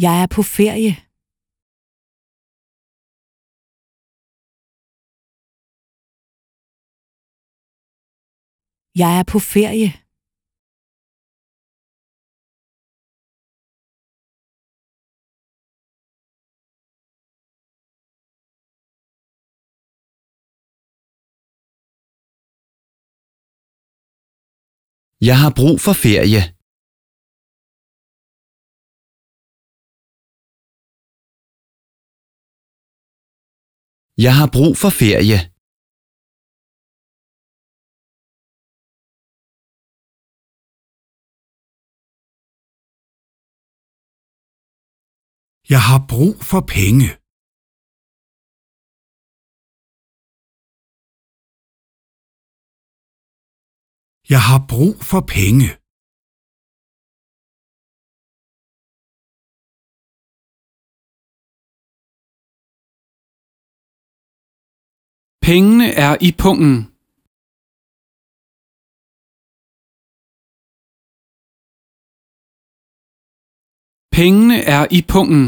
Jeg er på ferie. Jeg er på ferie. Jeg har brug for ferie. Jeg har brug for ferie. Jeg har brug for penge. Jeg har brug for penge. Pengene er i pungen. Pengene er i pungen.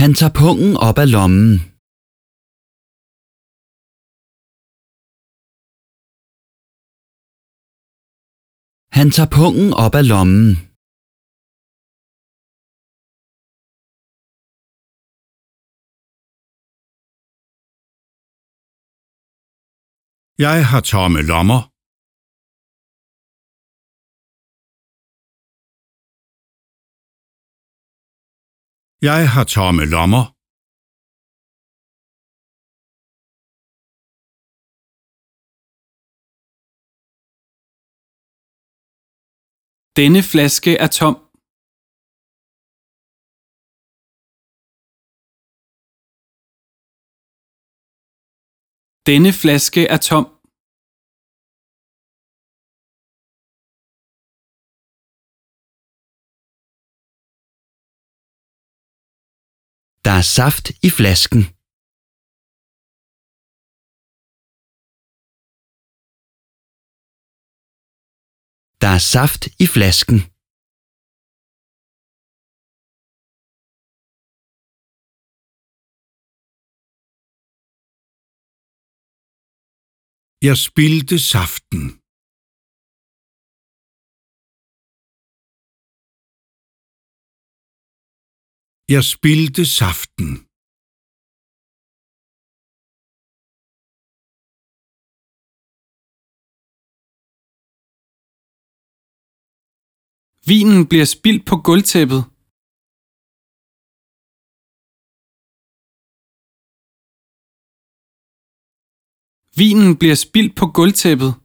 Han tager pungen op af lommen. Han tager pungen op af lommen. Jeg har tomme lommer. Jeg har tomme lommer. Denne flaske er tom. Denne flaske er tom. Der er saft i flasken. Der er saft i flasken. Jeg spildte saften. Jeg spildte saften. Vinen bliver spildt på gulvtæppet. Vinen bliver spildt på gulvtæppet.